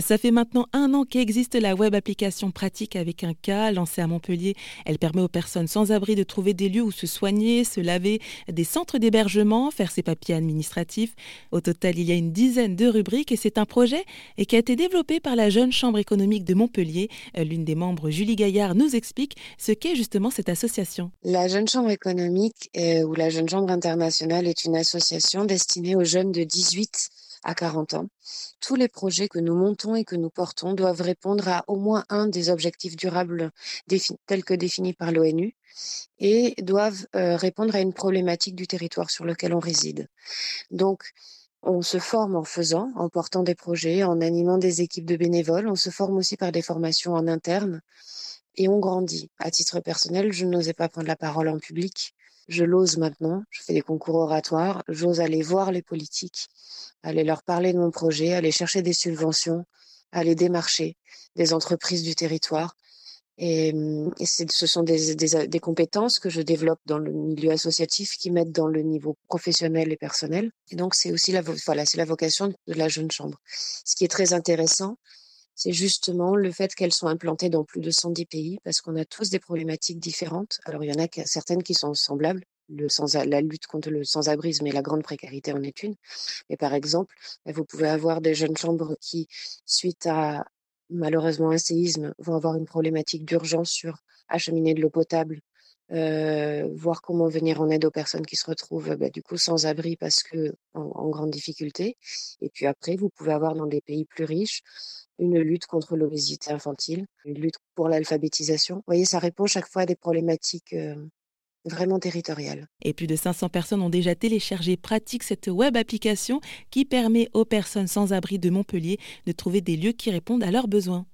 Ça fait maintenant un an qu'existe la web application pratique avec un cas lancée à Montpellier. Elle permet aux personnes sans abri de trouver des lieux où se soigner, se laver, des centres d'hébergement, faire ses papiers administratifs. Au total, il y a une dizaine de rubriques et c'est un projet qui a été développé par la Jeune Chambre économique de Montpellier. L'une des membres, Julie Gaillard, nous explique ce qu'est justement cette association. La Jeune Chambre économique euh, ou la Jeune Chambre internationale est une association destinée aux jeunes de 18 à 40 ans. Tous les projets que nous montons et que nous portons doivent répondre à au moins un des objectifs durables tels que définis par l'ONU et doivent euh, répondre à une problématique du territoire sur lequel on réside. Donc, on se forme en faisant, en portant des projets, en animant des équipes de bénévoles. On se forme aussi par des formations en interne et on grandit. À titre personnel, je n'osais pas prendre la parole en public. Je l'ose maintenant. Je fais des concours oratoires. J'ose aller voir les politiques aller leur parler de mon projet, aller chercher des subventions, aller démarcher des entreprises du territoire. Et, mmh, ce sont des, compétences que je développe dans le milieu associatif qui m'aident dans le niveau professionnel et personnel. Et donc, c'est aussi la, voilà, c'est la vocation de la Jeune Chambre. Ce qui est très intéressant, c'est justement le fait qu'elles sont implantées dans plus de 110 pays parce qu'on a tous des problématiques différentes. Alors, il y en a certaines qui sont semblables, la lutte contre le sans-abrisme et la grande précarité en est une. Mais par exemple, bah, vous pouvez avoir des jeunes chambres qui, suite à malheureusement un séisme, vont avoir une problématique d'urgence sur acheminer de l'eau potable, euh, voir comment venir en aide aux personnes qui se retrouvent bah, du coup sans abri parce que en, grande difficulté. Et puis après, vous pouvez avoir dans des pays plus riches une lutte contre l'obésité infantile, une lutte pour l'alphabétisation. Vous voyez, ça répond chaque fois à des problématiques euh, vraiment territorial. Et plus de 500 personnes ont déjà téléchargé pratique cette web application qui permet aux personnes sans abri de Montpellier de trouver des lieux qui répondent à leurs besoins.